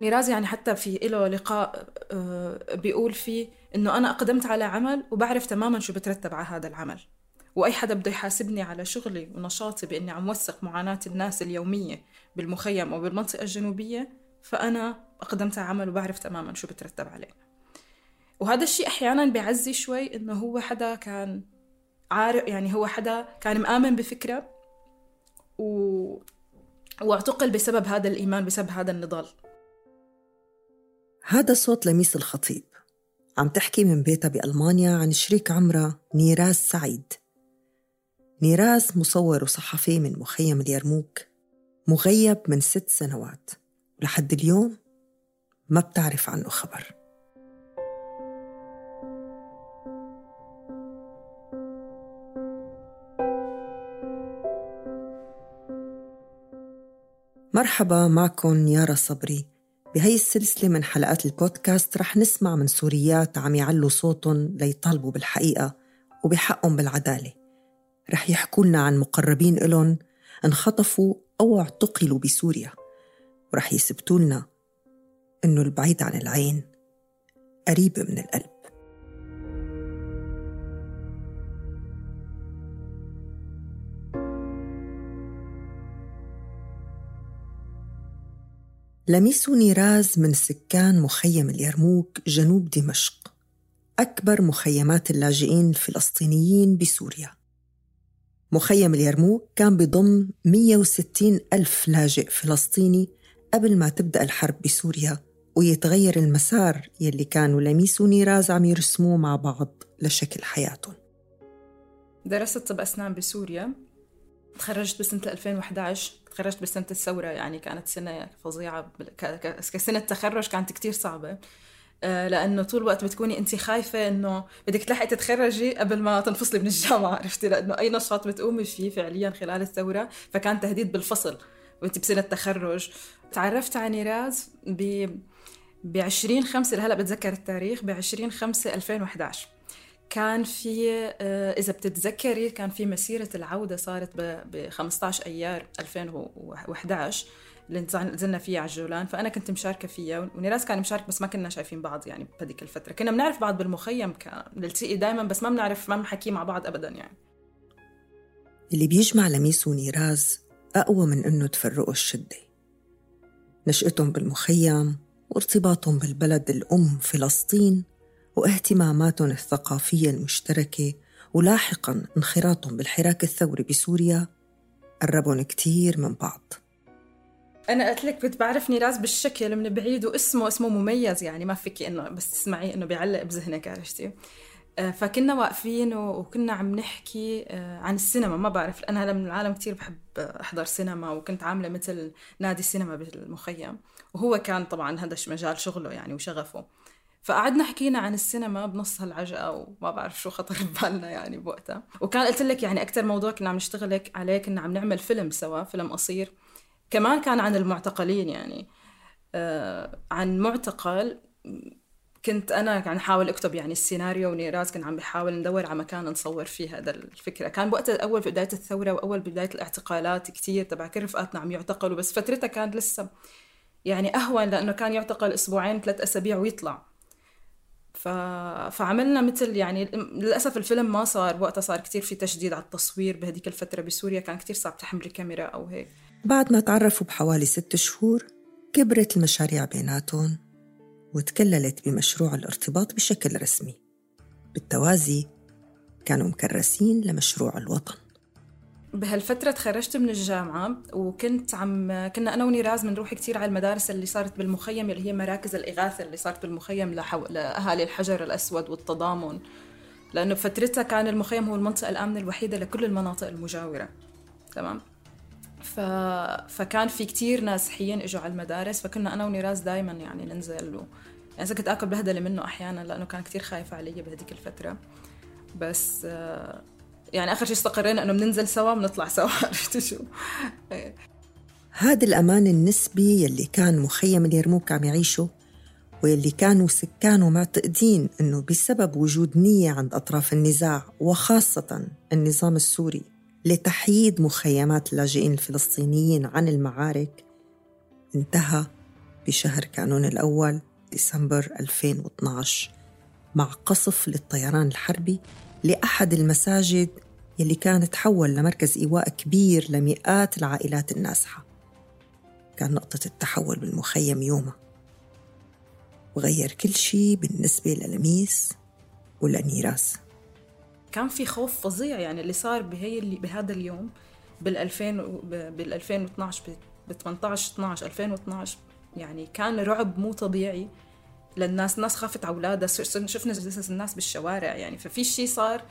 ميراز يعني حتى في له لقاء آه، بيقول فيه إنه أنا أقدمت على عمل وبعرف تماما شو بترتب على هذا العمل. وأي حدا بده يحاسبني على شغلي ونشاطي بإني عم وثق معاناة الناس اليومية بالمخيم أو بالمنطقة الجنوبية فأنا أقدمت على عمل وبعرف تماما شو بترتب عليه. وهذا الشيء أحيانا بيعزي شوي إنه هو حدا كان عارف يعني هو حدا كان مآمن بفكرة و... واعتقل بسبب هذا الإيمان بسبب هذا النضال. هذا صوت لميس الخطيب. عم تحكي من بيتها بألمانيا عن شريك عمرها نيراز سعيد. نيراز مصور وصحفي من مخيم اليرموك مغيب من ست سنوات. ولحد اليوم ما بتعرف عنه خبر. مرحبا معكم يارا صبري. بهي السلسلة من حلقات البودكاست رح نسمع من سوريات عم يعلوا صوتهم ليطالبوا بالحقيقة وبحقهم بالعدالة. رح يحكوا لنا عن مقربين إلهم انخطفوا أو اعتقلوا بسوريا. ورح يثبتوا لنا إنه البعيد عن العين قريب من القلب. لميسو نيراز من سكان مخيم اليرموك جنوب دمشق أكبر مخيمات اللاجئين الفلسطينيين بسوريا. مخيم اليرموك كان بضم 160 ألف لاجئ فلسطيني قبل ما تبدأ الحرب بسوريا ويتغير المسار يلي كانوا لميس ونيراز عم يرسموه مع بعض لشكل حياتهم. درست طب أسنان بسوريا. تخرجت بسنة 2011 تخرجت بسنة الثورة يعني كانت سنة فظيعة كسنة تخرج كانت كتير صعبة. آه، لأنه طول الوقت بتكوني انت خايفة إنه بدك تلحقي تتخرجي قبل ما تنفصلي من الجامعة عرفتي؟ لأنه أي نشاط بتقومي فيه فعليا خلال الثورة فكان تهديد بالفصل وانت بسنة تخرج. تعرفت على نيراز ب ب 20 5 لهلأ بتذكر التاريخ ب 20 5 2011 كان في آه، إذا بتتذكري كان في مسيرة العودة صارت ب 15 أيار 2011 اللي نزلنا فيها على الجولان فأنا كنت مشاركة فيها ونيراس كان مشارك بس ما كنا شايفين بعض يعني بهذيك الفترة. كنا بنعرف بعض بالمخيم كان نلتقي دائما بس ما بنعرف ما بنحكي مع بعض ابدا يعني. اللي بيجمع لميس ونيراز أقوى من إنه تفرقوا الشدة. نشأتهم بالمخيم وارتباطهم بالبلد الأم فلسطين واهتماماتهم الثقافية المشتركة ولاحقا انخراطهم بالحراك الثوري بسوريا قربهم كتير من بعض. أنا قلت لك كنت بعرف نيراز بالشكل من بعيد واسمه اسمه مميز يعني ما فيكي انه بس تسمعيه إنه بيعلق بذهنك عرفتي؟ آه، فكنا واقفين وكنا عم نحكي آه، عن السينما. ما بعرف أنا من العالم كثير بحب أحضر سينما وكنت عاملة مثل نادي سينما بالمخيم. وهو كان طبعا هذا مجال شغله يعني وشغفه. فقعدنا حكينا عن السينما بنص هالعجقة وما بعرف شو خطر ببالنا يعني بوقتها. وكان قلت لك يعني أكثر موضوع كنا عم نشتغل عليه كنا عم نعمل فيلم سوا فيلم قصير. كمان كان عن المعتقلين يعني. آه عن معتقل كنت أنا يعني حاول أكتب يعني السيناريو ونيراز كان عم بحاول ندور على مكان نصور فيه هذا الفكرة. كان بوقت اول في بداية الثورة وأول بداية الاعتقالات كثير تبع كل رفقاتنا عم يعتقلوا بس فترتها كان لسه يعني أهون لأنه كان يعتقل أسبوعين ثلاث أسابيع ويطلع. ف... فعملنا مثل يعني للأسف الفيلم ما صار وقتها صار كتير في تشديد على التصوير بهديك الفترة بسوريا كان كتير صعب تحمل الكاميرا أو هيك. بعد ما تعرفوا بحوالي ست شهور كبرت المشاريع بيناتهم وتكللت بمشروع الارتباط بشكل رسمي. بالتوازي كانوا مكرسين لمشروع الوطن. بهالفترة تخرجت من الجامعة وكنت عم كنا أنا ونيراز بنروح كتير على المدارس اللي صارت بالمخيم اللي هي مراكز الإغاثة اللي صارت بالمخيم لحو... لأهالي الحجر الأسود والتضامن. لأنه بفترتها كان المخيم هو المنطقة الآمنة الوحيدة لكل المناطق المجاورة. تمام؟ ف... فكان في كتير ناس حيين إجوا على المدارس فكنا أنا ونيراز دائما يعني ننزل و... يعني كنت آكل بهدلة منه أحيانا لأنه كان كتير خايف علي بهديك الفترة. بس يعني آخر شيء استقرينا إنه بننزل سوا بنطلع سوا عرفت شو؟ هذا الأمان النسبي يلي كان مخيم اليرموك عم يعيشه ويلي كانوا سكانه معتقدين أنه بسبب وجود نية عند أطراف النزاع وخاصة النظام السوري لتحييد مخيمات اللاجئين الفلسطينيين عن المعارك انتهى بشهر كانون الأول ديسمبر 2012 مع قصف للطيران الحربي لأحد المساجد يلي كان تحول لمركز إيواء كبير لمئات العائلات النازحة. كان نقطة التحول بالمخيم يومها وغير كل شيء بالنسبة للميس ولنيراس كان في خوف فظيع يعني اللي صار بهي اللي بهذا اليوم بال 2000 بال 2012 ب 18 12 2012 يعني كان رعب مو طبيعي. للناس الناس خافت على أولادها شفنا جثث الناس بالشوارع يعني. ففي شيء صار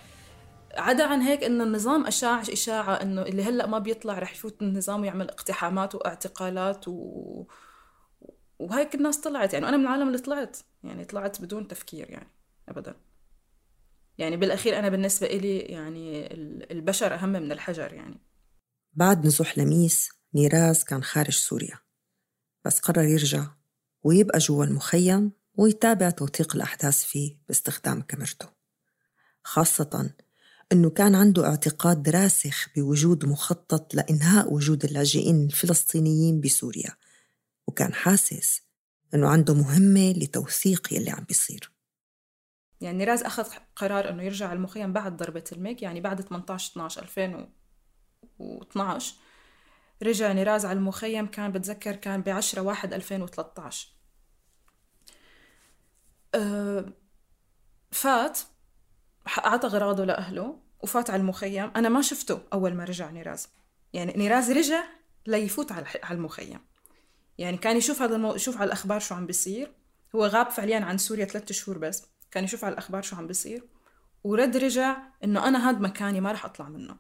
عدا عن هيك إنه النظام أشاع إشاعة إنه اللي هلأ ما بيطلع رح يفوت النظام ويعمل اقتحامات واعتقالات و... وهيك الناس طلعت يعني. أنا من العالم اللي طلعت يعني طلعت بدون تفكير يعني ابدا. يعني بالأخير أنا بالنسبة إلي يعني البشر أهم من الحجر يعني. بعد نزوح لميس نيراز كان خارج سوريا بس قرر يرجع ويبقى جوا المخيم ويتابع توثيق الأحداث فيه باستخدام كاميرته خاصة أنه كان عنده اعتقاد راسخ بوجود مخطط لإنهاء وجود اللاجئين الفلسطينيين بسوريا وكان حاسس أنه عنده مهمة لتوثيق يلي عم بيصير. يعني نيراز أخذ قرار أنه يرجع المخيم بعد ضربة الميغ يعني بعد 18 12 2012 رجع نيراز على المخيم كان بتذكر كان ب 10 1 2013 أه فات أعطى غراضه لأهله وفات على المخيم. أنا ما شفته أول ما رجع نيراز. يعني نيراز رجع ليفوت على المخيم. يعني كان يشوف هذا المو... يشوف على الأخبار شو عم بيصير. هو غاب فعليا عن سوريا ثلاثة شهور بس. كان يشوف على الأخبار شو عم بيصير. ورد رجع إنه أنا هاد مكاني ما رح أطلع منه.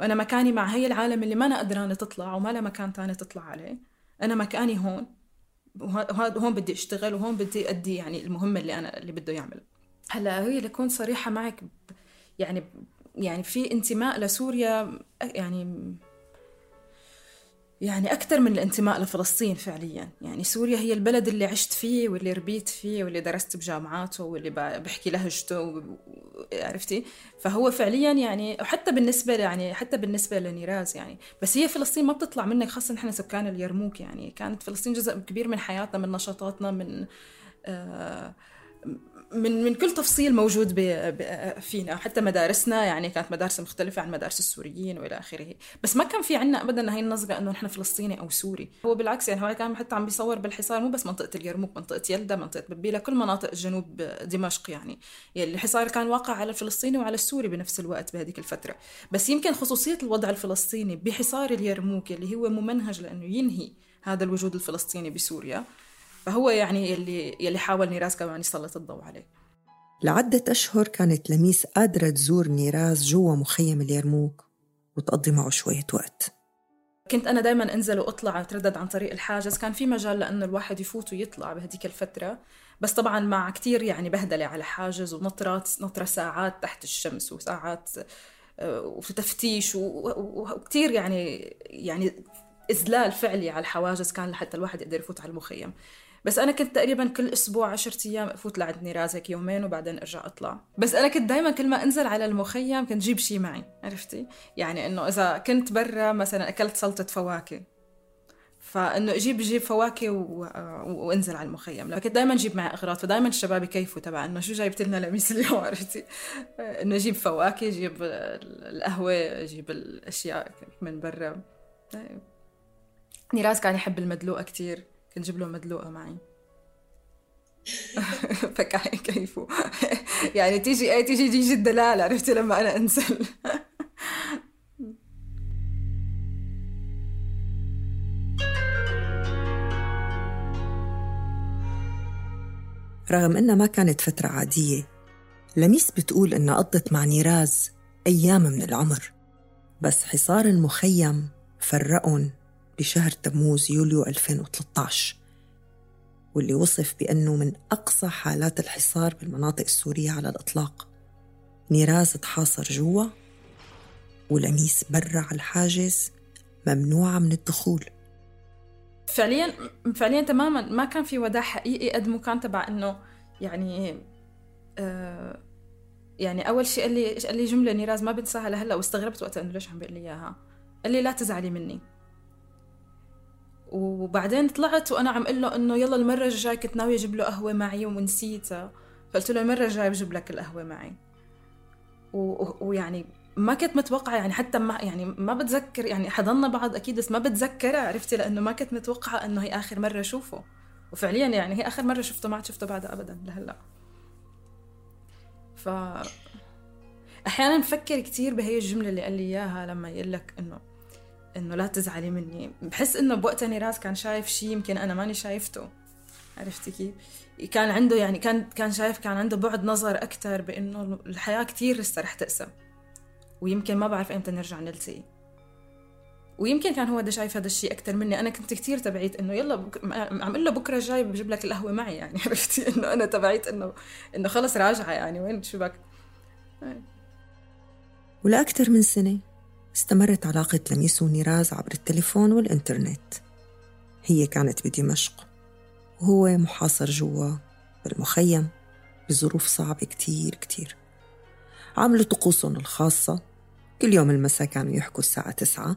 وأنا مكاني مع هي العالم اللي ما أنا قدرانة تطلع وما لها مكان تاني تطلع عليه. أنا مكاني هون. وهون بدي أشتغل وهون بدي أدي يعني المهمة اللي أنا اللي بده يعمل. هلا هي لكون صريحة معك يعني يعني في انتماء لسوريا يعني يعني أكثر من الانتماء لفلسطين فعليا. يعني سوريا هي البلد اللي عشت فيه واللي ربيت فيه واللي درست بجامعاته واللي بحكي لهجته عرفتي؟ فهو فعليا يعني وحتى بالنسبة يعني حتى بالنسبة لنيراز يعني. بس هي فلسطين ما بتطلع منك خاصة نحن سكان اليرموك يعني. كانت فلسطين جزء كبير من حياتنا من نشاطاتنا من آه من من كل تفصيل موجود فينا. حتى مدارسنا يعني كانت مدارس مختلفة عن مدارس السوريين وإلى آخره. بس ما كان في عنا أبدا هاي النظرة إنه نحن فلسطيني أو سوري. هو بالعكس يعني هو كان حتى عم بيصور بالحصار مو بس منطقة اليرموك منطقة يلدا منطقة ببيلة كل مناطق جنوب دمشق يعني. يعني الحصار كان واقع على الفلسطيني وعلى السوري بنفس الوقت بهذيك الفترة. بس يمكن خصوصية الوضع الفلسطيني بحصار اليرموك اللي هو ممنهج لأنه ينهي هذا الوجود الفلسطيني بسوريا فهو يعني يلي يلي حاول نيراز كمان يسلط الضوء عليه. لعدة أشهر كانت لميس قادرة تزور نيراز جوا مخيم اليرموك وتقضي معه شوية وقت. كنت أنا دايما أنزل وأطلع أتردد عن طريق الحاجز. كان في مجال لأنه الواحد يفوت ويطلع بهديك الفترة. بس طبعا مع كتير يعني بهدلة على حاجز ونطرات نطرة ساعات تحت الشمس وساعات آه، وتفتيش وكتير يعني يعني إذلال فعلي على الحواجز كان لحتى الواحد يقدر يفوت على المخيم. بس أنا كنت تقريبا كل أسبوع عشرة أيام أفوت لعند نيراز هيك يومين وبعدين أرجع أطلع. بس أنا كنت دائما كل ما أنزل على المخيم كنت جيب شيء معي عرفتي؟ يعني إنه إذا كنت برا مثلا أكلت سلطة فواكه فإنه أجيب جيب فواكه و... وأنزل على المخيم. لكن دائما جيب معي أغراض فدائما الشباب يكيفوا تبع إنه شو جايبت لنا لميس اليوم عرفتي؟ إنه جيب فواكه جيب القهوة جيب الأشياء من برا. نيراز كان يحب المدلوقة كتير. كنت جيب له مدلوقة معي. فكان يكيفوا يعني تيجي اي تيجي تيجي الدلال عرفتي؟ لما أنا أنزل. رغم إنها ما كانت فترة عادية لميس بتقول إنها قضت مع نيراز أيام من العمر بس حصار المخيم فرقهم. بشهر تموز يوليو 2013 واللي وصف بأنه من أقصى حالات الحصار بالمناطق السورية على الإطلاق. نيراز تحاصر جوا ولميس برا على الحاجز ممنوعة من الدخول. فعليا فعليا تماما ما كان في وداع حقيقي قد ما كان تبع إنه يعني آه يعني أول شيء قال لي قال لي جملة نيراز ما بنساها لهلأ واستغربت وقتها إنه ليش عم بيقول لي إياها؟ قال لي لا تزعلي مني. وبعدين طلعت وأنا عم أقول له إنه يلا المرة الجاية كنت ناوية أجيب له قهوة معي ونسيتها فقلت له المرة الجاية بجيب لك القهوة معي. ويعني ما كنت متوقعة يعني حتى ما يعني ما بتذكر يعني حضلنا بعض أكيد بس ما بتذكرها عرفتي؟ لأنه ما كنت متوقعة إنه هي آخر مرة أشوفه. وفعليا يعني هي آخر مرة شفته ما عاد شفته بعدها أبدا لهلأ. ف أحيانا بفكر كثير بهي الجملة اللي قال لي إياها لما يقول لك إنه إنه لا تزعلي مني. بحس إنه بوقتها نيراز كان شايف شيء يمكن أنا ماني شايفته. عرفتي كيف؟ كان عنده يعني كان كان شايف كان عنده بعد نظر أكثر بإنه الحياة كثير لسه رح تقسم. ويمكن ما بعرف إمتى نرجع نلتقي. ويمكن كان هو ده شايف هذا الشيء أكثر مني. أنا كنت كثير تبعيت إنه يلا بك... عم له بكرة جاي بجيب لك القهوة معي يعني. عرفتي؟ إنه أنا تبعيت انه إنه خلص راجعة يعني. وين شو بك؟ ولأكثر من سنة. استمرت علاقة لميس ونيراز عبر التليفون والإنترنت. هي كانت بدمشق وهو محاصر جوا بالمخيم بظروف صعبة كتير كتير. عملوا طقوسهم الخاصة. كل يوم المساء كانوا يحكوا الساعة تسعة.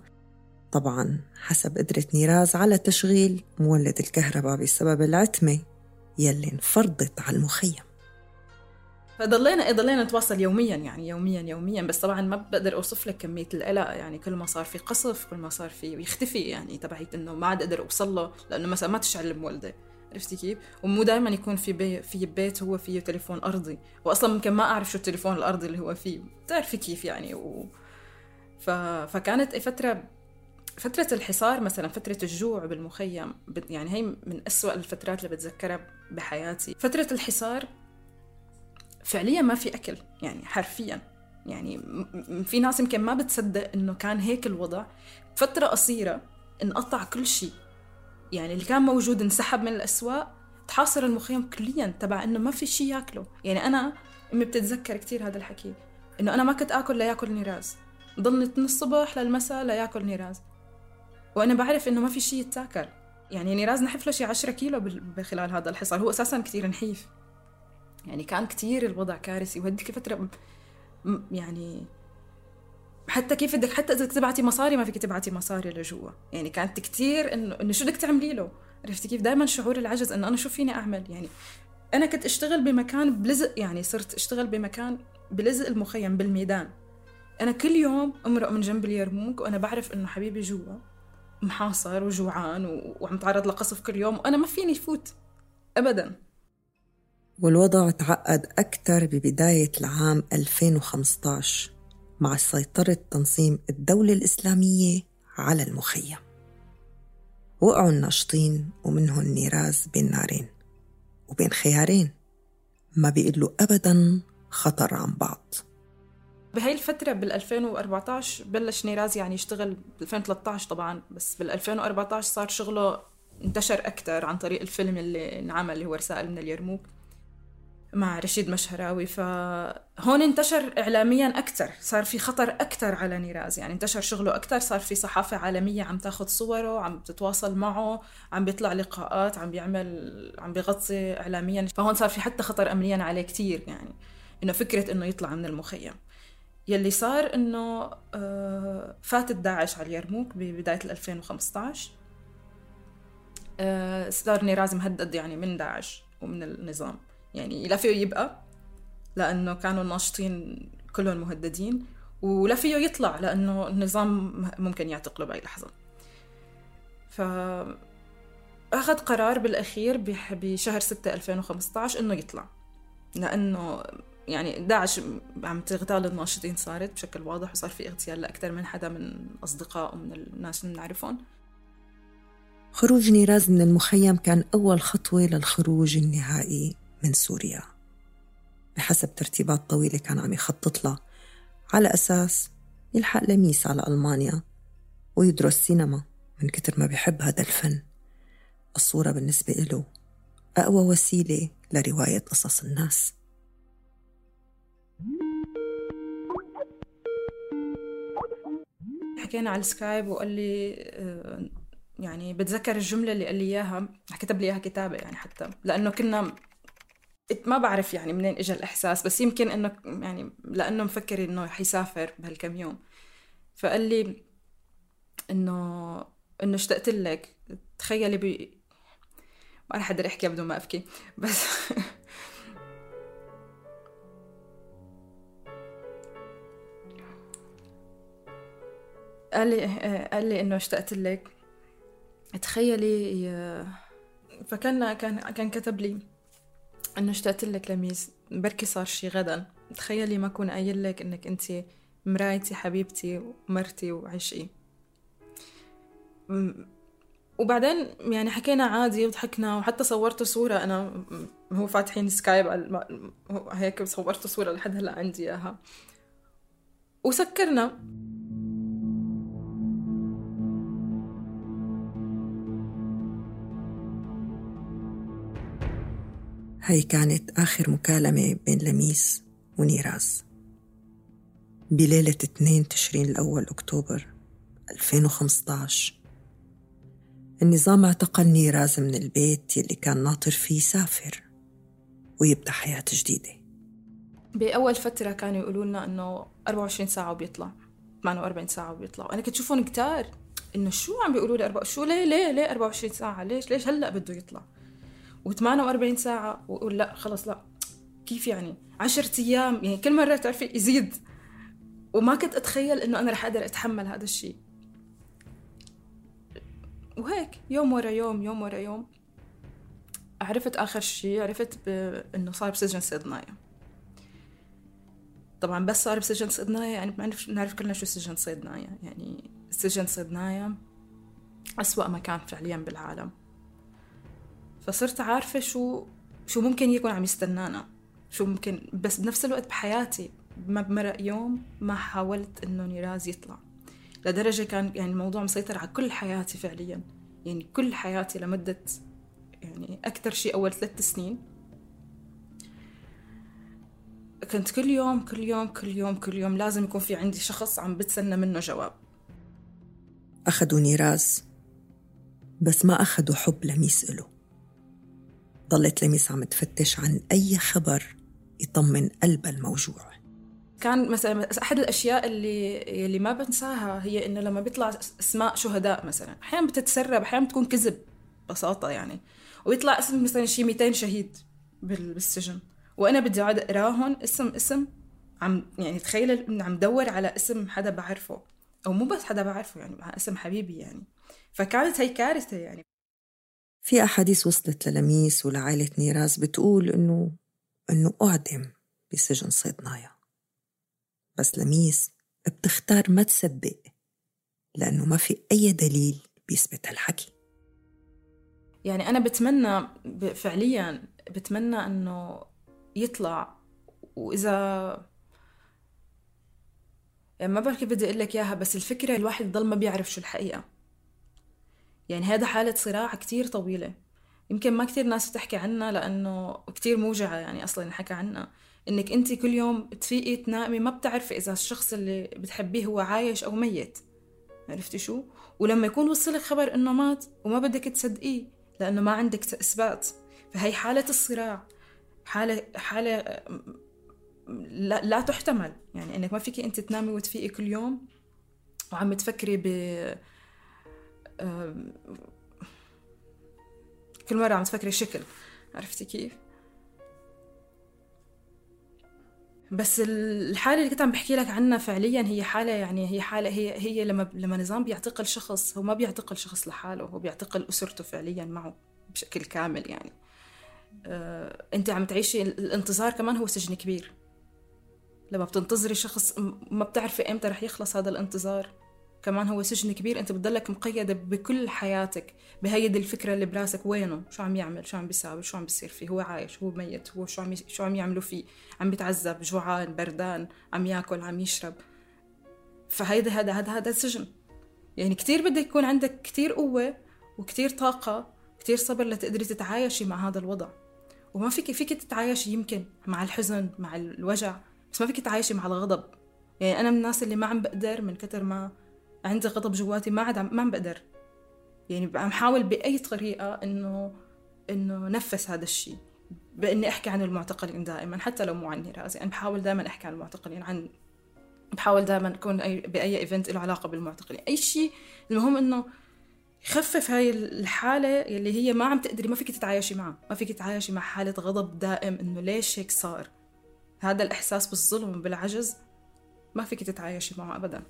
طبعا حسب قدرة نيراز على تشغيل مولد الكهرباء بسبب العتمة يلي انفرضت على المخيم. فضلينا ضلينا نتواصل يوميا يعني يوميا يوميا. بس طبعا ما بقدر أوصف لك كمية القلق. يعني كل ما صار في قصف كل ما صار في يختفي يعني تبعيت إنه ما عاد أقدر أوصل له لأنه مثلا ما تشعل المولده عرفتي كيف؟ ومو دائما يكون في بي في بيت هو فيه تليفون أرضي. واصلا ممكن ما أعرف شو التليفون الأرضي اللي هو فيه. بتعرفي كيف يعني؟ و... ف... فكانت فتره فترة الحصار مثلا فترة الجوع بالمخيم يعني هي من أسوأ الفترات اللي بتذكرها بحياتي. فترة الحصار فعليا ما في أكل يعني حرفيا. يعني في ناس يمكن ما بتصدق إنه كان هيك الوضع. فترة قصيرة انقطع كل شيء. يعني اللي كان موجود انسحب من الأسواق تحاصر المخيم كليا تبع إنه ما في شيء ياكله. يعني أنا أمي بتتذكر كثير هذا الحكي إنه أنا ما كنت آكل لياكل نيراز. ضلني من الصبح للمساء لياكل نيراز. وأنا بعرف إنه ما في شيء يتاكل. يعني نيراز نحف له شي 10 كيلو بخلال هذا الحصار هو أساسا كثير نحيف. يعني كان كثير الوضع كارثي وهديك فترة يعني حتى كيف بدك حتى إذا تبعتي مصاري ما فيك تبعتي مصاري لجوا. يعني كانت كثير انه إنه شو بدك تعملي له؟ عرفتي كيف؟ دائما شعور العجز إنه أنا شو فيني أعمل؟ يعني أنا كنت أشتغل بمكان بلزق يعني صرت أشتغل بمكان بلزق المخيم بالميدان. أنا كل يوم امرق من جنب اليرموك وأنا بعرف إنه حبيبي جوا محاصر وجوعان وعم تعرض لقصف كل يوم وأنا ما فيني فوت ابدا. والوضع تعقد أكثر ببداية العام 2015 مع سيطرة تنظيم الدولة الإسلامية على المخيم. وقعوا الناشطين ومنهم نيراز بين نارين وبين خيارين ما بيقلوا أبدا خطر عن بعض. بهاي الفترة بال 2014 بلش نيراز يعني يشتغل ب 2013 طبعا بس بال 2014 صار شغله انتشر أكثر عن طريق الفيلم اللي انعمل اللي هو رسائل من اليرموك. مع رشيد مشهراوي فهون انتشر إعلاميا أكثر صار في خطر أكثر على نيراز. يعني انتشر شغله أكثر صار في صحافة عالمية عم تاخذ صوره عم تتواصل معه عم بيطلع لقاءات عم بيعمل عم بيغطي إعلاميا. فهون صار في حتى خطر أمنيا عليه كثير يعني إنه فكرة إنه يطلع من المخيم. يلي صار إنه آه، فاتت داعش على اليرموك ببداية 2015 آه، صار نيراز مهدد يعني من داعش ومن النظام. يعني لا فيه يبقى لأنه كانوا الناشطين كلهم مهددين ولا فيه يطلع لأنه النظام ممكن يعتقله بأي لحظة. ف أخذ قرار بالأخير بشهر 6 2015 إنه يطلع. لأنه يعني داعش عم تغتال الناشطين صارت بشكل واضح وصار في اغتيال لأكثر من حدا من أصدقاء ومن الناس اللي بنعرفهم. خروج نيراز من المخيم كان أول خطوة للخروج النهائي. من سوريا. بحسب ترتيبات طويلة كان عم يخطط لها. على أساس يلحق لميس على ألمانيا ويدرس سينما من كتر ما بيحب هذا الفن. الصورة بالنسبة له أقوى وسيلة لرواية قصص الناس. حكينا على السكايب وقال لي آه، يعني بتذكر الجملة اللي قال لي إياها. كتب لي إياها كتابة يعني حتى لأنه كنا ما بعرف يعني منين اجى الإحساس بس يمكن انه يعني لأنه مفكر إنه حيسافر بهالكم يوم. فقال لي إنه إنه اشتقت لك. تخيلي ب ما رح أقدر أحكي بدون ما أبكي. بس قال لي قال لي إنه اشتقت لك. تخيلي فكان كان كان كتب لي أنه اشتقت لك لميس بركي صار شي غدا. تخيلي ما كون قايل لك إنك أنت مرايتي حبيبتي ومرتي وعشقي. وبعدين يعني حكينا عادي وضحكنا وحتى صورت صورة. أنا هو فاتحين سكايب على هيك صورت صورة لحد هلأ عندي إياها. وسكرنا. هاي كانت آخر مكالمة بين لميس ونيراز. بليلة 2 تشرين الأول أكتوبر 2015 النظام اعتقل نيراز من البيت يلي كان ناطر فيه يسافر ويبدأ حياة جديدة. بأول فترة كانوا يقولوا لنا إنه 24 ساعة وبيطلع. 48 ساعة وبيطلع. وأنا كنت شوفهم كتار إنه شو عم بيقولوا لي شو ليه ليه ليه 24 ساعة؟ ليش ليش هلأ بده يطلع؟ و48 ساعة وأقول لا خلص لا. كيف يعني؟ 10 أيام يعني كل مرة تعرفي يزيد. وما كنت أتخيل إنه أنا رح أقدر أتحمل هذا الشيء. وهيك يوم ورا يوم يوم ورا يوم. عرفت آخر شيء عرفت إنه صار بسجن صيدنايا طبعا بس صار بسجن صيدنايا يعني بنعرف نعرف كلنا شو سجن صيدنايا يعني سجن صيدنايا أسوأ مكان فعليا بالعالم. فصرت عارفة شو شو ممكن يكون عم يستنانا. شو ممكن بس بنفس الوقت بحياتي ما بمرق يوم ما حاولت إنه نيراز يطلع. لدرجة كان يعني الموضوع مسيطر على كل حياتي فعليا. يعني كل حياتي لمدة يعني أكثر شيء أول ثلاث سنين. كنت كل يوم كل يوم كل يوم كل يوم لازم يكون في عندي شخص عم بتسنى منه جواب. أخذوا نيراز بس ما أخذوا حب لميس إله ضلت لميس عم تفتش عن أي خبر يطمن قلبها الموجوع. كان مثلا أحد الأشياء اللي اللي ما بنساها هي إنه لما بيطلع أسماء شهداء مثلا أحيانا بتتسرب أحيانا بتكون كذب ببساطة يعني ويطلع اسم مثلا شي 200 شهيد بالسجن. وأنا بدي اقعد اقراهم اسم اسم عم يعني تخيل عم دور على اسم حدا بعرفه أو مو بس حدا بعرفه يعني اسم حبيبي يعني. فكانت هي كارثة يعني. في أحاديث وصلت للميس ولعائلة نيراز بتقول إنه إنه أعدم بسجن صيدنايا بس لميس بتختار ما تصدق لأنه ما في أي دليل بيثبت هالحكي. يعني أنا بتمنى فعليا بتمنى إنه يطلع وإذا يعني ما بعرف كيف بدي أقول لك إياها بس الفكرة الواحد يضل ما بيعرف شو الحقيقة. يعني هذا حالة صراع كتير طويلة. يمكن ما كتير ناس بتحكي عنها لأنه كتير موجعة يعني أصلا نحكى عنها. إنك أنت كل يوم تفيقي تنامي ما بتعرفي إذا الشخص اللي بتحبيه هو عايش أو ميت. عرفتي شو؟ ولما يكون وصلك خبر إنه مات وما بدك تصدقيه لأنه ما عندك إثبات. فهي حالة الصراع حالة حالة لا, لا تحتمل. يعني إنك ما فيك أنت تنامي وتفيقي كل يوم وعم تفكري ب كل مرة عم تفكري شكل عرفتي كيف؟ بس الحالة اللي كنت عم بحكي لك عنها فعليا هي حالة يعني هي حالة هي هي لما لما نظام بيعتقل شخص هو ما بيعتقل شخص لحاله هو بيعتقل أسرته فعليا معه بشكل كامل يعني. آه، أنت عم تعيشي الانتظار كمان هو سجن كبير. لما بتنتظري شخص ما بتعرفي إمتى رح يخلص هذا الانتظار. كمان هو سجن كبير أنت بتضلك مقيدة بكل حياتك بهيدي الفكرة اللي براسك وينه؟ شو عم يعمل؟ شو عم بيساوي؟ شو عم بيصير فيه؟ هو عايش؟ هو ميت؟ هو شو عم شو عم يعملوا فيه؟ عم بيتعذب جوعان بردان عم ياكل عم يشرب. فهيدا هذا هذا هذا سجن يعني كتير بدك يكون عندك كتير قوة وكتير طاقة كتير صبر لتقدري تتعايشي مع هذا الوضع. وما فيك فيك تتعايشي يمكن مع الحزن مع الوجع بس ما فيك تتعايشي مع الغضب. يعني أنا من الناس اللي ما عم بقدر من كتر ما عندي غضب جواتي ما عاد ما عم بقدر. يعني عم حاول بأي طريقة إنه إنه نفس هذا الشيء بإني أحكي عن المعتقلين دائما حتى لو مو عني راسي أنا بحاول دائما أحكي عن المعتقلين عن بحاول دائما أكون أي بأي إيفنت له علاقة بالمعتقلين. أي شيء المهم إنه يخفف هاي الحالة اللي هي ما عم تقدري ما فيك تتعايشي معها ما فيك تتعايشي مع حالة غضب دائم إنه ليش هيك صار؟ هذا الإحساس بالظلم وبالعجز ما فيك تتعايشي معه أبداً.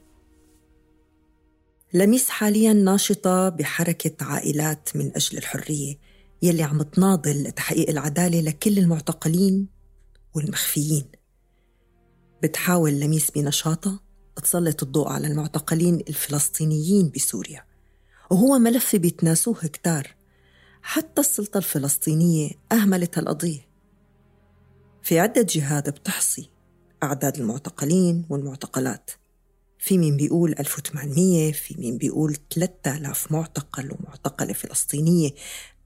لميس حاليا ناشطة بحركة عائلات من أجل الحرية يلي عم تناضل لتحقيق العدالة لكل المعتقلين والمخفيين. بتحاول لميس بنشاطها تسلط الضوء على المعتقلين الفلسطينيين بسوريا وهو ملف بيتناسوه كتار. حتى السلطة الفلسطينية أهملت هالقضية. في عدة جهات بتحصي أعداد المعتقلين والمعتقلات. في مين بيقول 1800 في مين بيقول 3000 معتقل ومعتقلة فلسطينية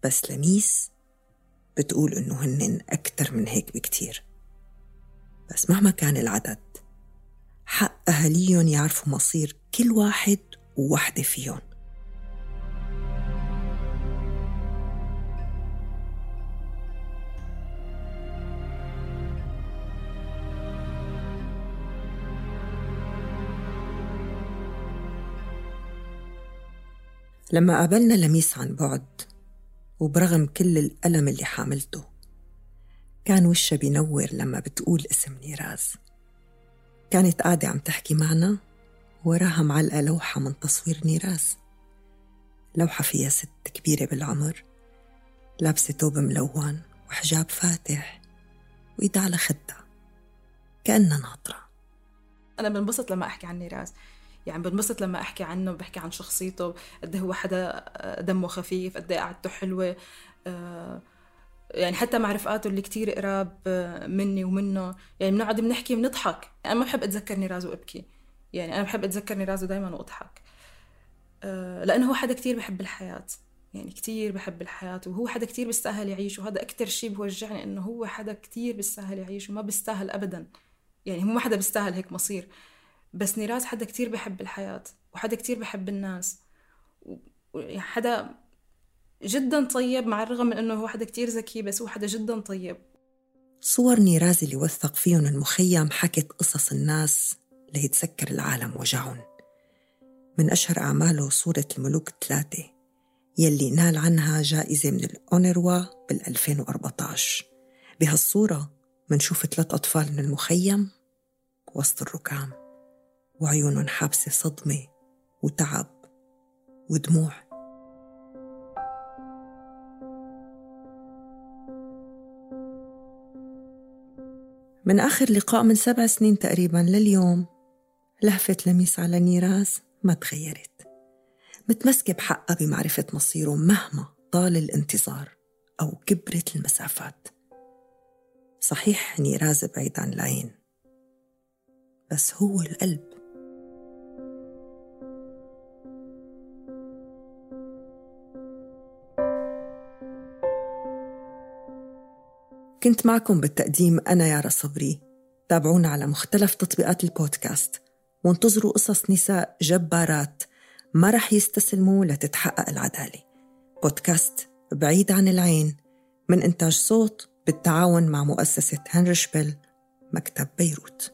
بس لميس بتقول إنه هن أكتر من هيك بكتير. بس مهما كان العدد حق أهاليهم يعرفوا مصير كل واحد ووحدة فيهم. لما قابلنا لميس عن بعد وبرغم كل الألم اللي حاملته كان وشها بينور لما بتقول اسم نيراز. كانت قاعدة عم تحكي معنا وراها معلقة لوحة من تصوير نيراز. لوحة فيها ست كبيرة بالعمر لابسة توب ملون وحجاب فاتح وإيدها على خدها كأنها ناطرة. أنا بنبسط لما أحكي عن نيراز. يعني بنبسط لما أحكي عنه بحكي عن شخصيته قد إيه هو حدا دمه خفيف قد إيه قعدته حلوة آه، يعني حتى مع رفقاته اللي كتير قراب آه، مني ومنه يعني بنقعد بنحكي بنضحك. أنا ما بحب اتذكر نراز وابكي يعني أنا بحب اتذكر نراز دائما وأضحك. آه، لأنه هو حدا كتير بحب الحياة. يعني كتير بحب الحياة وهو حدا كتير بيستاهل يعيش وهذا أكتر شيء بوجعني إنه هو حدا كتير بيستاهل يعيش وما بيستاهل أبدا. يعني هو ما حدا بيستاهل هيك مصير. بس نيراز حدا كتير بحب الحياة وحدا كتير بحب الناس. ويعني حدا جدا طيب مع الرغم من إنه هو حدا كتير ذكي بس هو حدا جدا طيب. صور نيراز اللي وثق فيهم المخيم حكت قصص الناس ليتذكر العالم وجعهم. من أشهر أعماله صورة الملوك الثلاثة يلي نال عنها جائزة من الأونروا بال 2014 بهالصورة منشوف ثلاث أطفال من المخيم وسط الركام. وعيونهم حابسة صدمة وتعب ودموع. من آخر لقاء من سبع سنين تقريبا لليوم لهفة لميس على نيراز ما تغيرت. متمسكة بحقها بمعرفة مصيره مهما طال الانتظار أو كبرت المسافات. صحيح نيراز بعيد عن العين بس هو القلب كنت معكم بالتقديم أنا يارا صبري. تابعونا على مختلف تطبيقات البودكاست. وانتظروا قصص نساء جبارات ما رح يستسلموا لتتحقق العدالة. بودكاست بعيد عن العين من إنتاج صوت بالتعاون مع مؤسسة هنري شبيل مكتب بيروت.